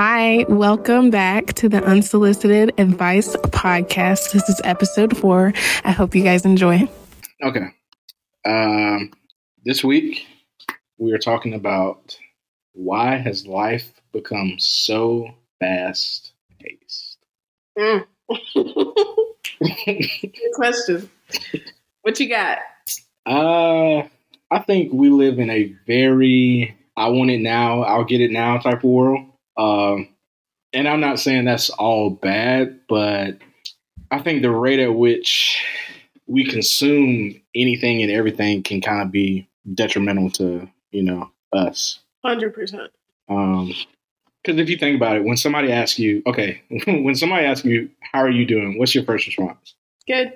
Hi, welcome back to the Unsolicited Advice Podcast. This is episode four. I hope you guys enjoy. Okay. Um, this week we are talking about why has life become so fast paced? Mm. Good question. What you got? Uh, I think we live in a very I want it now, I'll get it now type of world. Um, and I'm not saying that's all bad, but I think the rate at which we consume anything and everything can kind of be detrimental to you know us. Hundred percent. Um, because if you think about it, when somebody asks you, okay, when somebody asks you, "How are you doing?" What's your first response? Good.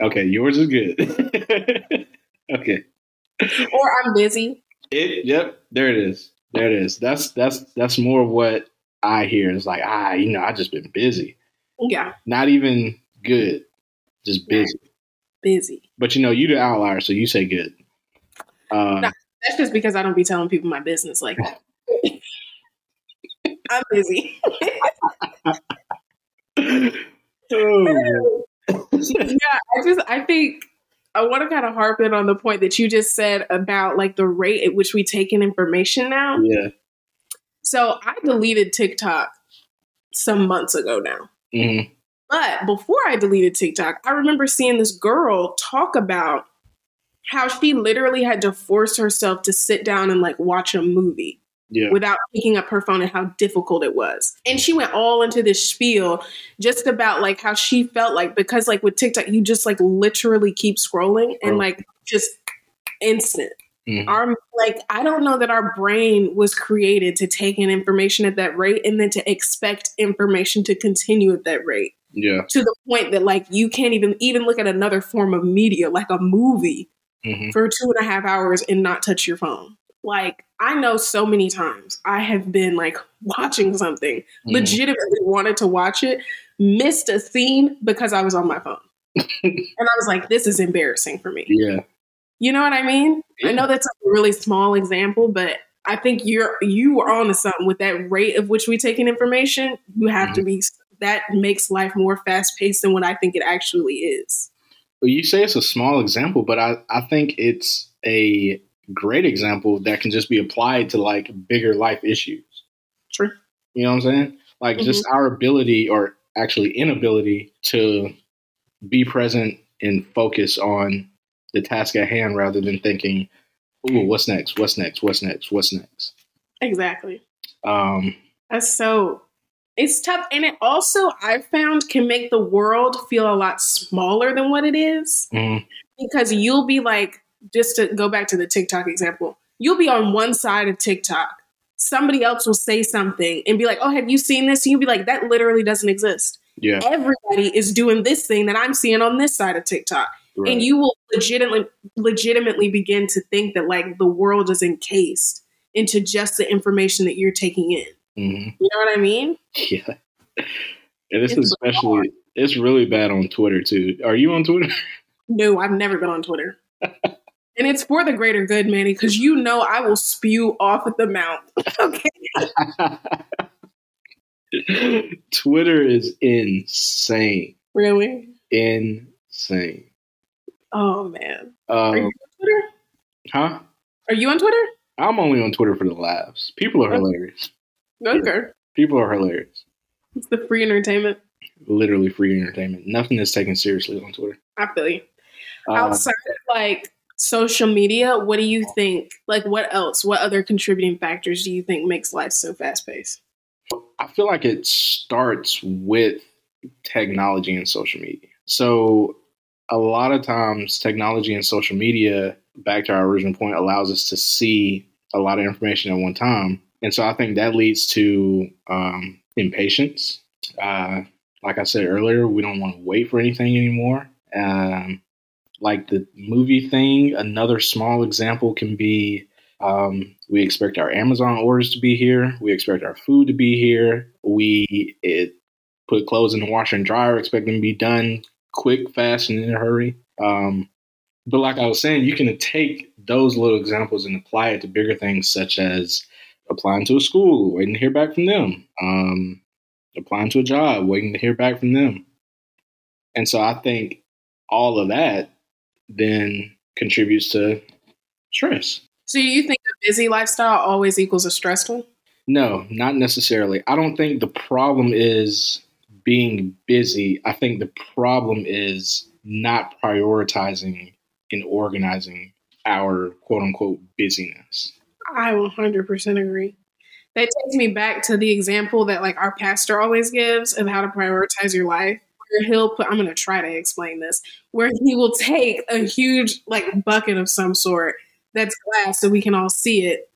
Okay, yours is good. okay. Or I'm busy. It. Yep. There it is. There it is. That's that's that's more of what I hear. It's like ah, you know, I just been busy. Yeah. Not even good. Just busy. Busy. But you know, you the outlier, so you say good. Uh, no, that's just because I don't be telling people my business like that. I'm busy. oh. yeah, I just I think I want to kind of harp in on the point that you just said about like the rate at which we take in information now. Yeah. So I deleted TikTok some months ago now. Mm-hmm. But before I deleted TikTok, I remember seeing this girl talk about how she literally had to force herself to sit down and like watch a movie yeah. without picking up her phone and how difficult it was. And she went all into this spiel just about like how she felt like because like with TikTok, you just like literally keep scrolling and like just instant. Mm-hmm. Our like I don't know that our brain was created to take in information at that rate and then to expect information to continue at that rate. Yeah. To the point that like you can't even even look at another form of media like a movie mm-hmm. for two and a half hours and not touch your phone. Like I know so many times I have been like watching something, mm-hmm. legitimately wanted to watch it, missed a scene because I was on my phone. and I was like, this is embarrassing for me. Yeah. You know what I mean? Yeah. I know that's a really small example, but I think you're you are on to something with that rate of which we take in information. You have mm-hmm. to be that makes life more fast paced than what I think it actually is. Well, you say it's a small example, but I, I think it's a great example that can just be applied to like bigger life issues. True. You know what I'm saying? Like mm-hmm. just our ability or actually inability to be present and focus on the task at hand rather than thinking, "Ooh, what's next? What's next? What's next? What's next?" Exactly. Um, That's so. It's tough, and it also I've found can make the world feel a lot smaller than what it is. Mm-hmm. because you'll be like, just to go back to the TikTok example, you'll be on one side of TikTok. Somebody else will say something and be like, "Oh, have you seen this?" And you'll be like, "That literally doesn't exist." Yeah. Everybody is doing this thing that I'm seeing on this side of TikTok. Right. And you will legitimately legitimately begin to think that like the world is encased into just the information that you're taking in. Mm-hmm. You know what I mean? Yeah. And it's, it's especially hard. it's really bad on Twitter too. Are you on Twitter? No, I've never been on Twitter. and it's for the greater good, Manny, because you know I will spew off at the mouth. okay. Twitter is insane. Really? Insane. Oh man. Um, Are you on Twitter? Huh? Are you on Twitter? I'm only on Twitter for the laughs. People are hilarious. Okay. People are hilarious. It's the free entertainment. Literally free entertainment. Nothing is taken seriously on Twitter. I feel you. Uh, Outside of like social media, what do you think? Like, what else? What other contributing factors do you think makes life so fast paced? I feel like it starts with technology and social media. So, a lot of times, technology and social media, back to our original point, allows us to see a lot of information at one time. And so, I think that leads to um, impatience. Uh, like I said earlier, we don't want to wait for anything anymore. Um, like the movie thing, another small example can be um, we expect our Amazon orders to be here. We expect our food to be here. We it, put clothes in the washer and dryer, expect them to be done quick, fast, and in a hurry. Um, but like I was saying, you can take those little examples and apply it to bigger things such as applying to a school, waiting to hear back from them. Um, applying to a job, waiting to hear back from them. And so I think all of that then contributes to stress. So you think a busy lifestyle always equals a stressful? No, not necessarily. I don't think the problem is being busy. I think the problem is not prioritizing and organizing our quote unquote busyness. I 100% agree. That takes me back to the example that like our pastor always gives of how to prioritize your life. Where he'll put, I'm going to try to explain this, where he will take a huge like bucket of some sort that's glass so we can all see it,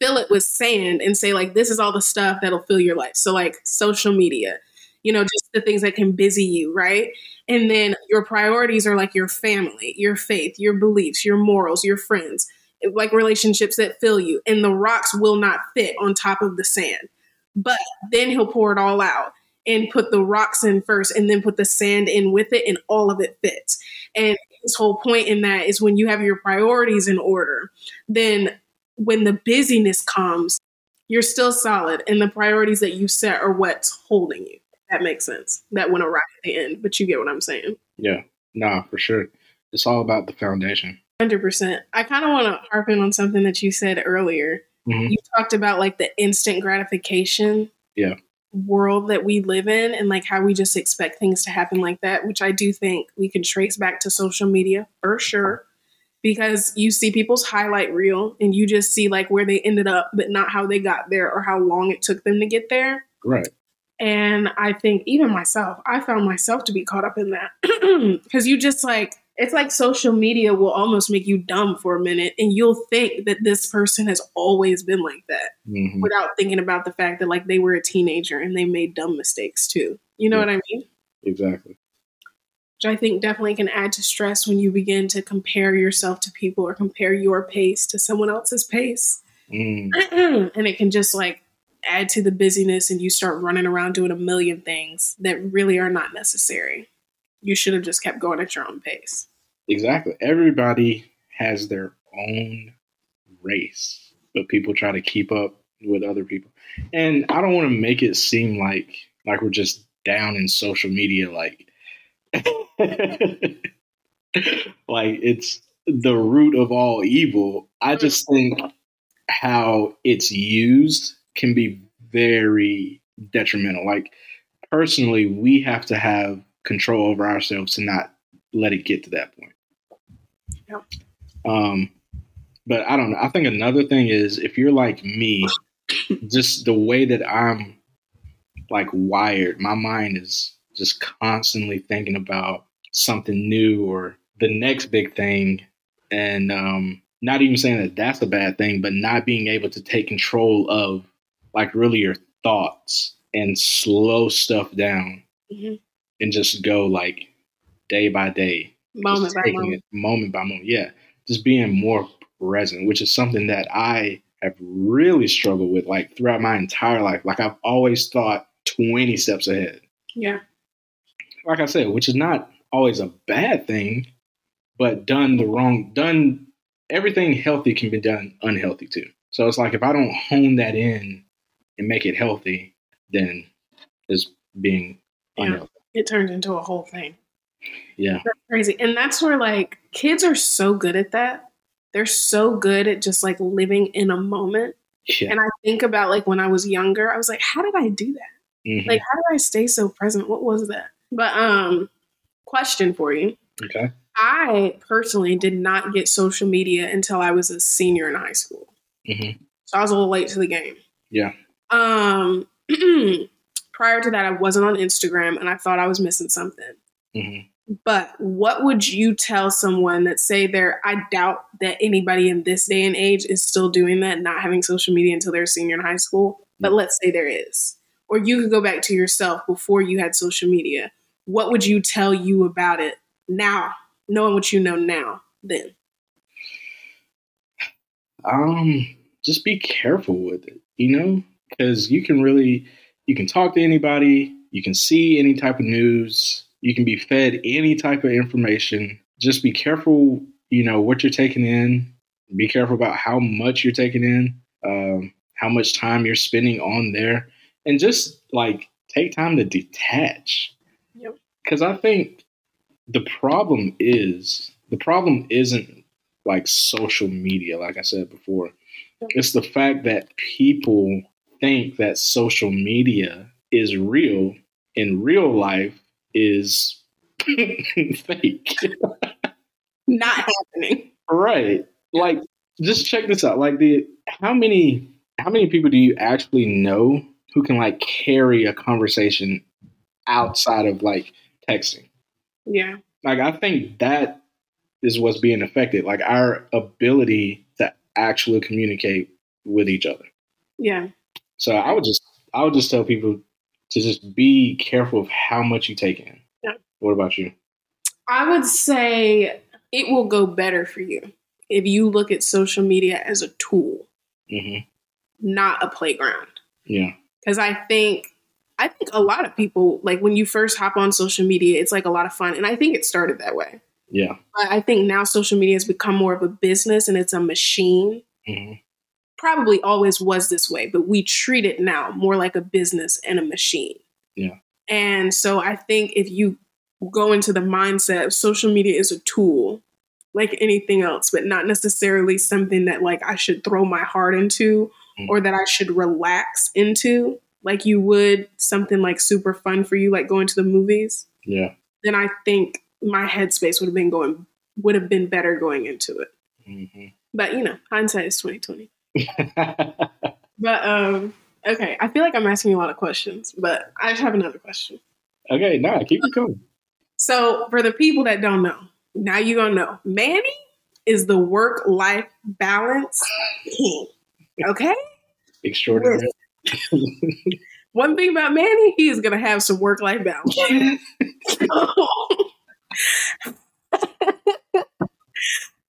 fill it with sand and say like, this is all the stuff that'll fill your life. So like social media, you know, just the things that can busy you, right? And then your priorities are like your family, your faith, your beliefs, your morals, your friends like relationships that fill you, and the rocks will not fit on top of the sand. But then he'll pour it all out and put the rocks in first and then put the sand in with it, and all of it fits. And his whole point in that is when you have your priorities in order, then when the busyness comes, you're still solid, and the priorities that you set are what's holding you. That makes sense. That went awry at the end, but you get what I'm saying. Yeah, nah, for sure. It's all about the foundation. Hundred percent. I kind of want to harp in on something that you said earlier. Mm-hmm. You talked about like the instant gratification, yeah, world that we live in, and like how we just expect things to happen like that. Which I do think we can trace back to social media for sure, because you see people's highlight reel, and you just see like where they ended up, but not how they got there or how long it took them to get there. Right. And I think even myself, I found myself to be caught up in that because you just like it's like social media will almost make you dumb for a minute and you'll think that this person has always been like that mm-hmm. without thinking about the fact that like they were a teenager and they made dumb mistakes too. You know yeah. what I mean? Exactly. Which I think definitely can add to stress when you begin to compare yourself to people or compare your pace to someone else's pace. Mm. and it can just like add to the busyness and you start running around doing a million things that really are not necessary you should have just kept going at your own pace. Exactly. Everybody has their own race, but people try to keep up with other people. And I don't want to make it seem like like we're just down in social media like like it's the root of all evil. I hmm. just think how it's used can be very detrimental. Like personally, we have to have control over ourselves to not let it get to that point. Yep. Um, but I don't know. I think another thing is if you're like me, just the way that I'm like wired, my mind is just constantly thinking about something new or the next big thing. And um, not even saying that that's a bad thing, but not being able to take control of like really your thoughts and slow stuff down. Mm-hmm and just go like day by day, moment by moment. Moment by moment. Yeah, just being more present, which is something that I have really struggled with like throughout my entire life. Like I've always thought 20 steps ahead. Yeah. Like I said, which is not always a bad thing, but done the wrong, done everything healthy can be done unhealthy too. So it's like if I don't hone that in and make it healthy, then it's being yeah. unhealthy it turned into a whole thing. Yeah. That's crazy. And that's where like kids are so good at that. They're so good at just like living in a moment. Yeah. And I think about like when I was younger, I was like, how did I do that? Mm-hmm. Like how did I stay so present? What was that? But um question for you. Okay. I personally did not get social media until I was a senior in high school. Mm-hmm. So I was a little late to the game. Yeah. Um prior to that, I wasn't on Instagram and I thought I was missing something. Mm-hmm. But what would you tell someone that say they're, I doubt that anybody in this day and age is still doing that, not having social media until they're senior in high school? But mm-hmm. let's say there is. Or you could go back to yourself before you had social media. What would you tell you about it now, knowing what you know now, then? Um, just be careful with it, you know, because you can really you can talk to anybody, you can see any type of news, you can be fed any type of information. Just be careful, you know, what you're taking in. Be careful about how much you're taking in, um, how much time you're spending on there and just like take time to detach. Yep. Cuz I think the problem is the problem isn't like social media like I said before. It's the fact that people think that social media is real in real life is fake. Not happening. Right. Like just check this out. Like the how many how many people do you actually know who can like carry a conversation outside of like texting? Yeah. Like I think that is what's being affected. Like our ability to actually communicate with each other. Yeah. So I would just I would just tell people to just be careful of how much you take in. Yeah. What about you? I would say it will go better for you if you look at social media as a tool, hmm not a playground. Yeah. Because I think I think a lot of people like when you first hop on social media, it's like a lot of fun, and I think it started that way. Yeah. But I think now social media has become more of a business and it's a machine. hmm Probably always was this way, but we treat it now more like a business and a machine. Yeah. And so I think if you go into the mindset of social media is a tool like anything else, but not necessarily something that like I should throw my heart into Mm. or that I should relax into, like you would something like super fun for you, like going to the movies, Yeah. then I think my headspace would have been going would have been better going into it. hmm But you know, hindsight is twenty twenty. But um, okay, I feel like I'm asking a lot of questions, but I just have another question. okay, nah, keep it coming. So for the people that don't know, now you gonna know. Manny is the work life balance king. Okay. Extraordinary. One thing about Manny, he is gonna have some work life balance.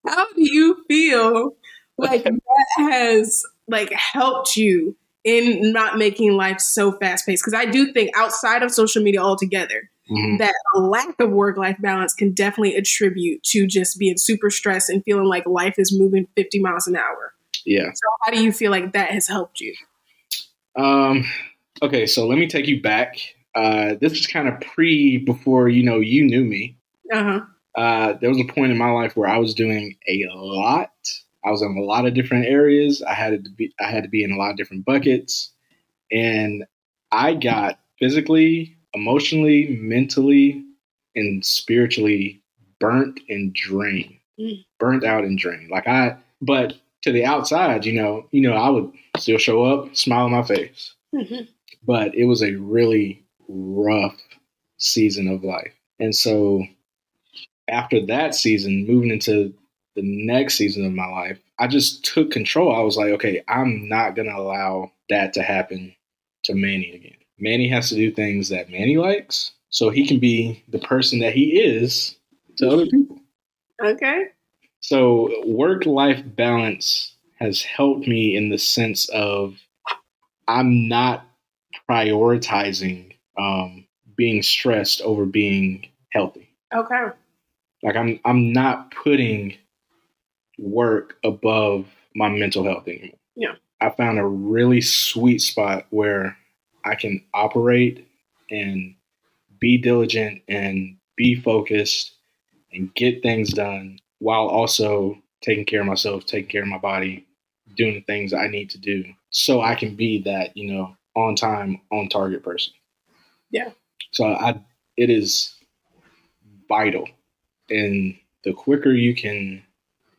How do you feel like that has like helped you in not making life so fast paced? Because I do think outside of social media altogether, Mhm. that a lack of work life balance can definitely attribute to just being super stressed and feeling like life is moving 50 miles an hour. Yeah. So, how do you feel like that has helped you? Um. Okay, so let me take you back. Uh, this is kind of pre before you know you knew me. Uh huh. Uh, there was a point in my life where I was doing a lot. I was in a lot of different areas. I had to be I had to be in a lot of different buckets, and I got physically, emotionally, mentally, and spiritually burnt and drained, Mm. burnt out and drained. Like I, but to the outside, you know, you know, I would still show up, smile on my face, hmm but it was a really rough season of life. And so after that season, moving into the next season of my life, I just took control. I was like, okay, I'm not going to allow that to happen to Manny again. Manny has to do things that Manny likes so he can be the person that he is to other people. Okay. So work life balance has helped me in the sense of I'm not prioritizing um, being stressed over being healthy. Okay. Like I'm I'm not putting work above my mental health anymore. Yeah. I found a really sweet spot where I can operate and be diligent and be focused and get things done while also taking care of myself, taking care of my body, doing the things I need to do so I can be that, you know, on time, on target person. Yeah. So I it is vital. And the quicker you can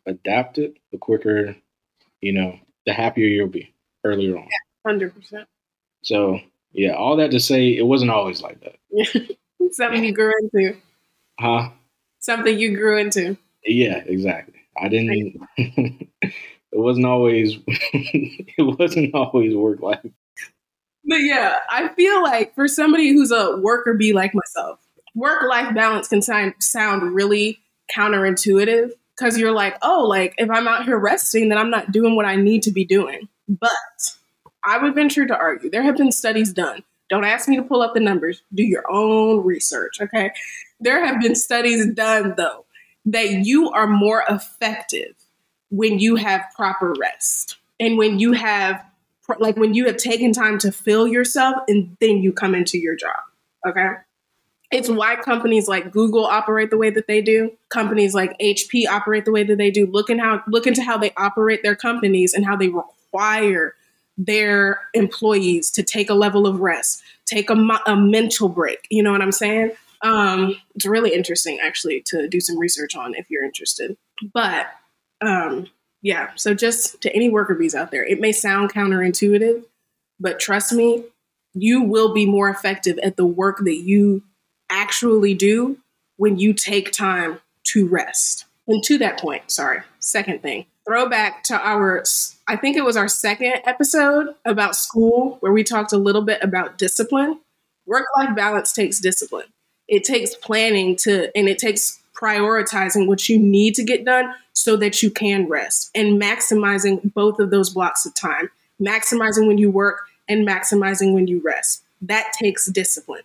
adapt it, the quicker, you know, the happier you'll be earlier on. 100%. So yeah, all that to say it wasn't always like that. Something you grew into. Huh? Something you grew into. Yeah, exactly. I didn't it wasn't always it wasn't always work life. But yeah, I feel like for somebody who's a worker bee like myself, work life balance can sound, sound really counterintuitive because you're like, oh, like if I'm out here resting, then I'm not doing what I need to be doing. But I would venture to argue there have been studies done. Don't ask me to pull up the numbers, do your own research, okay? There have been studies done though that you are more effective when you have proper rest and when you have like when you have taken time to fill yourself and then you come into your job. Okay. It's why companies like Google operate the way that they do. Companies like HP operate the way that they do. Look and how look into how they operate their companies and how they require their employees to take a level of rest, take a, a mental break. You know what I'm saying? Um, it's really interesting actually to do some research on if you're interested. But um, yeah, so just to any worker bees out there, it may sound counterintuitive, but trust me, you will be more effective at the work that you actually do when you take time to rest. And to that point, sorry, second thing, throwback to our, I think it was our second episode about school, where we talked a little bit about discipline. Work life balance takes discipline, it takes planning to, and it takes prioritizing what you need to get done so that you can rest and maximizing both of those blocks of time, maximizing when you work and maximizing when you rest. That takes discipline.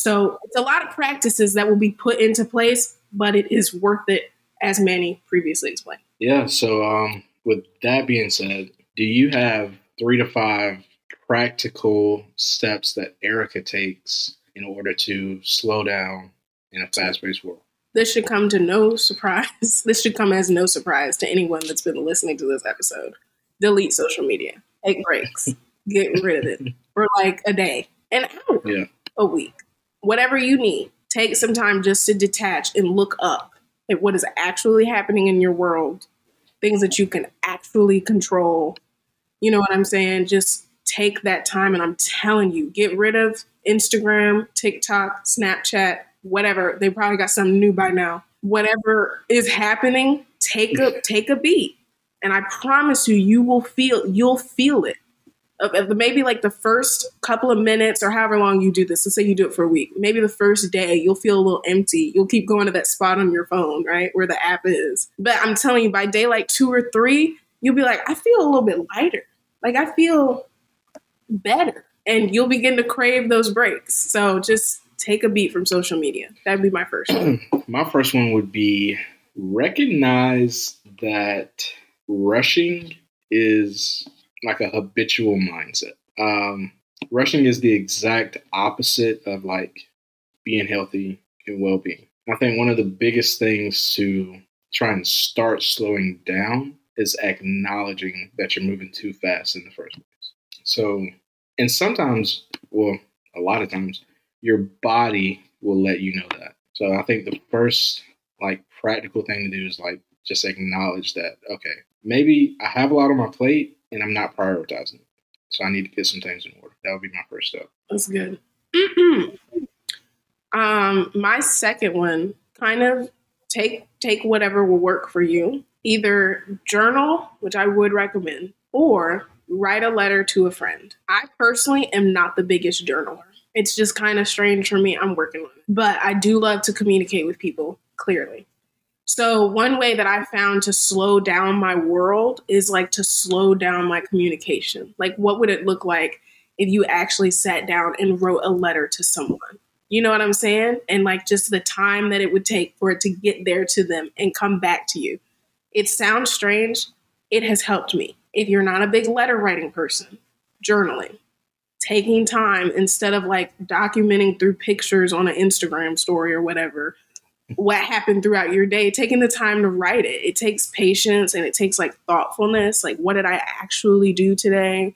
So it's a lot of practices that will be put into place, but it is worth it, as Manny previously explained. Yeah. So, um, with that being said, do you have three to five practical steps that Erika takes in order to slow down in a fast paced world? This should come to no surprise. This should come as no surprise to anyone that's been listening to this episode. Delete social media. Take breaks. Get rid of it for like a day, an hour, yeah. a week, whatever you need. Take some time just to detach and look up at what is actually happening in your world, things that you can actually control. You know what I'm saying? Just take that time, and I'm telling you, get rid of Instagram, TikTok, Snapchat, whatever. They probably got something new by now. Whatever is happening, take a take a beat, and I promise you, you will feel you'll feel it. Maybe like the first couple of minutes or however long you do this. Let's say you do it for a week. Maybe the first day you'll feel a little empty. You'll keep going to that spot on your phone, right, where the app is. But I'm telling you, by day like two or three, you'll be like, I feel a little bit lighter. Like I feel better, and you'll begin to crave those breaks. So just take a beat from social media. That'd be my first one. my first one would be recognize that rushing is like a habitual mindset. Um, rushing is the exact opposite of like being healthy and well being. I think one of the biggest things to try and start slowing down is acknowledging that you're moving too fast in the first place. So, and sometimes, well, a lot of times, your body will let you know that. So I think the first like practical thing to do is like just acknowledge that okay, maybe I have a lot on my plate and I'm not prioritizing it. So I need to get some things in order. That would be my first step. That's good. um, my second one, kind of take take whatever will work for you. Either journal, which I would recommend, or write a letter to a friend. I personally am not the biggest journaler. It's just kind of strange for me. I'm working on it. But I do love to communicate with people clearly. So, one way that I found to slow down my world is like to slow down my communication. Like, what would it look like if you actually sat down and wrote a letter to someone? You know what I'm saying? And like just the time that it would take for it to get there to them and come back to you. It sounds strange. It has helped me. If you're not a big letter writing person, journaling, taking time instead of like documenting through pictures on an Instagram story or whatever what happened throughout your day, taking the time to write it. It takes patience and it takes like thoughtfulness. Like, what did I actually do today?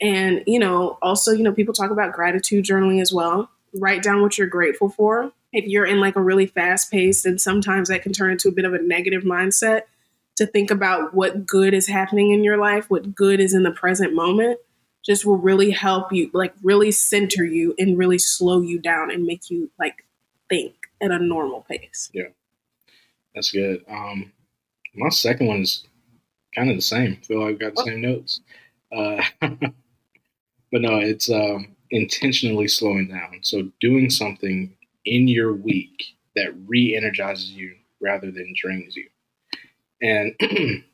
And, you know, also, you know, people talk about gratitude journaling as well. Write down what you're grateful for. If you're in like a really fast pace, then sometimes that can turn into a bit of a negative mindset to think about what good is happening in your life, what good is in the present moment just will really help you, like really center you and really slow you down and make you like think at a normal pace. Yeah, that's good. Um, my second one is kind of the same. I feel like I've got the same notes. Uh, but no, it's um, intentionally slowing down. So doing something in your week that re-energizes you rather than drains you. And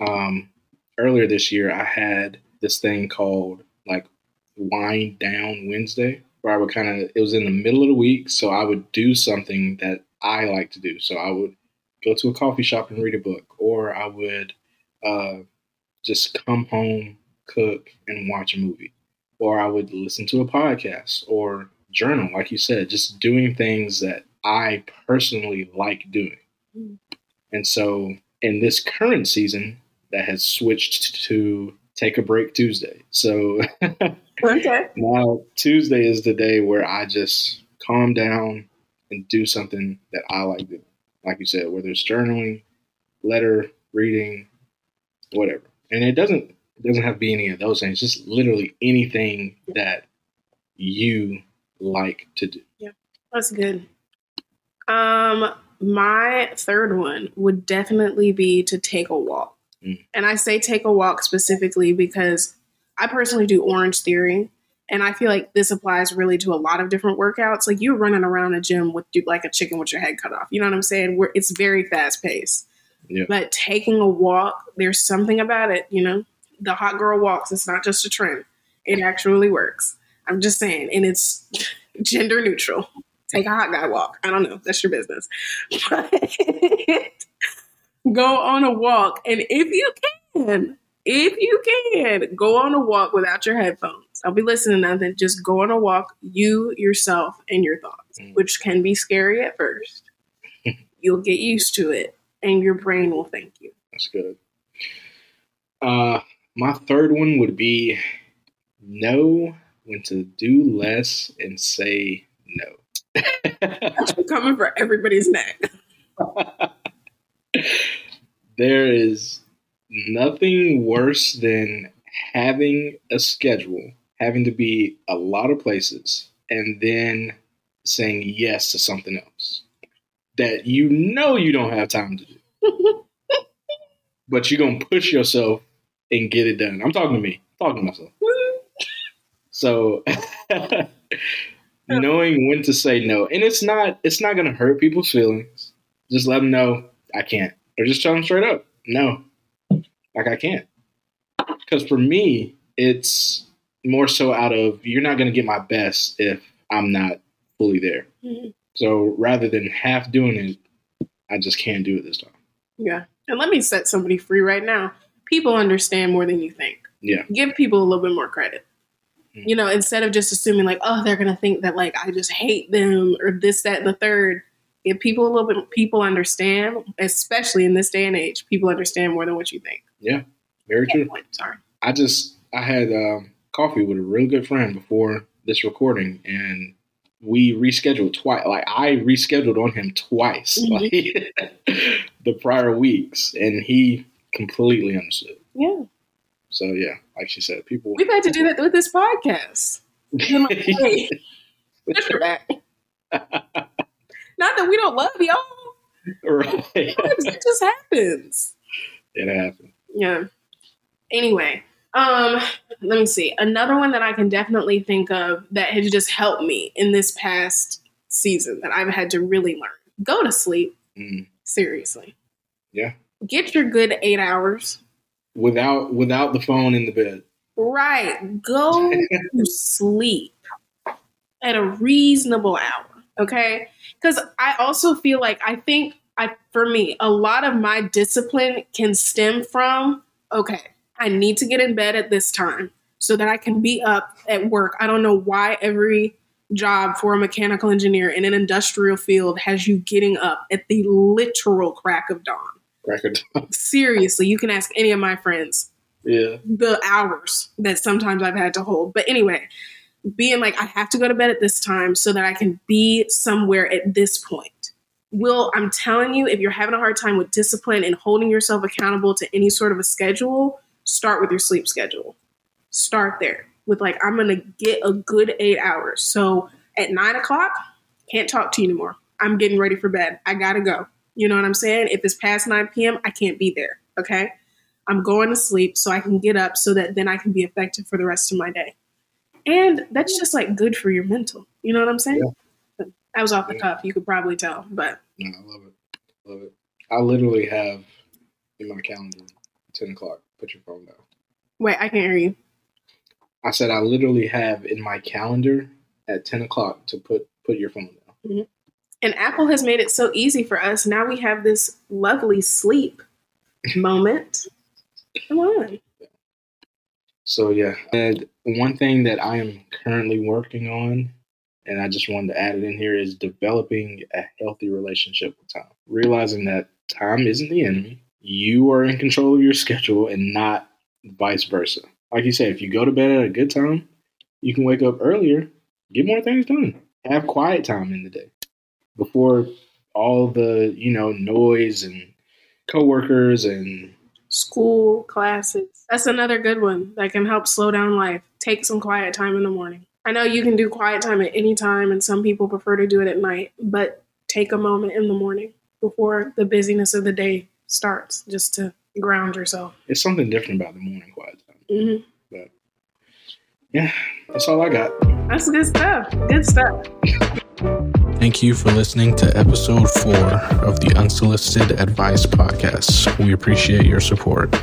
um, earlier this year, I had this thing called like wind down Wednesday, where I would kind of it was in the middle of the week, so I would do something that I like to do. So I would go to a coffee shop and read a book, or I would uh, just come home cook, and watch a movie. Or I would listen to a podcast or journal, like you said, just doing things that I personally like doing. Mm. And so in this current season, that has switched to take a break Tuesday. So Okay. now Tuesday is the day where I just calm down and do something that I like doing. Like you said, whether it's journaling, letter, reading, whatever. And it doesn't it doesn't have to be any of those things. Just literally anything that you like to do. Yeah, that's good. Um, my third one would definitely be to take a walk. Mm. And I say take a walk specifically because I personally do Orange Theory. And I feel like this applies really to a lot of different workouts. Like you're running around a gym with like a chicken with your head cut off. You know what I'm saying? Where it's very fast paced. Yeah. But taking a walk, there's something about it, you know? The hot girl walks, it's not just a trend. It actually works. I'm just saying. And it's gender neutral. Take a hot guy walk. I don't know. That's your business. But go on a walk. And if you can, if you can, go on a walk without your headphones. Don't be listening to nothing. Just go on a walk, you, yourself, and your thoughts, Mm. which can be scary at first. You'll get used to it, and your brain will thank you. That's good. Uh, my third one would be know when to do less and say no. I'm coming for everybody's neck. there is nothing worse than having a schedule, having to be a lot of places, and then saying yes to something else that you know you don't have time to do. but you're going to push yourself and get it done. I'm talking to me, talking to myself. So knowing when to say no, and it's not it's not gonna hurt people's feelings. Just let them know I can't, or just tell them straight up, no, like I can't. Because for me, it's more so out of you're not gonna get my best if I'm not fully there. Mhm. So rather than half doing it, I just can't do it this time. Yeah. And let me set somebody free right now. People understand more than you think. Yeah. Give people a little bit more credit. Mhm. You know, instead of just assuming like, oh, they're gonna think that like I just hate them or this, that, and the third. Give people a little bit people understand, especially in this day and age, people understand more than what you think. Yeah, very true. Point, Sorry. I just I had um, coffee with a really good friend before this recording, and we rescheduled twice. Like I rescheduled on him twice, Mhm. like the prior weeks, and he completely understood. Yeah. So yeah, like she said, people. We've had to do that with this podcast. Like, hey, back. Not that we don't love y'all. right, It just happens. it happened. Yeah. Anyway, um, let me see. Another one that I can definitely think of that has just helped me in this past season that I've had to really learn. Go to sleep. Mm. Seriously. Yeah. Get your good eight hours. Without without the phone in the bed. Right. Go to sleep at a reasonable hour. Okay. Because I also feel like I think I for me, a lot of my discipline can stem from okay, I need to get in bed at this time so that I can be up at work. I don't know why every job for a mechanical engineer in an industrial field has you getting up at the literal crack of dawn. Record. Seriously, you can ask any of my friends yeah. the hours that sometimes I've had to hold. But anyway, being like, I have to go to bed at this time so that I can be somewhere at this point. Will, I'm telling you, if you're having a hard time with discipline and holding yourself accountable to any sort of a schedule, start with your sleep schedule. Start there with like, I'm going to get a good eight hours. So at nine o'clock, can't talk to you anymore. I'm getting ready for bed. I got to go. You know what I'm saying? If it's past 9 p.m., I can't be there. Okay. I'm going to sleep so I can get up so that then I can be effective for the rest of my day. And that's just like good for your mental. You know what I'm saying? That was off the Yeah. cuff. You could probably tell, but No, I love it. Love it. I literally have in my calendar ten o'clock. Put your phone down. wait, I can't hear you. I said I literally have in my calendar at ten o'clock to put put your phone down. Mm-hmm. And Apple has made it so easy for us. Now we have this lovely sleep moment. Come on. So yeah, and one thing that I am currently working on, and I just wanted to add it in here, is developing a healthy relationship with time. Realizing that time isn't the enemy. You are in control of your schedule and not vice versa. Like you said, if you go to bed at a good time, you can wake up earlier, get more things done. Have quiet time in the day before all the, you know, noise and coworkers and school, classes. That's another good one that can help slow down life. Take some quiet time in the morning. I know you can do quiet time at any time, and some people prefer to do it at night, but take a moment in the morning before the busyness of the day starts just to ground yourself. It's something different about the morning quiet time. Mm-hmm. But yeah, that's all I got. That's good stuff. Good stuff. Thank you for listening to episode four of the Unsolicited Advice Podcast. We appreciate your support.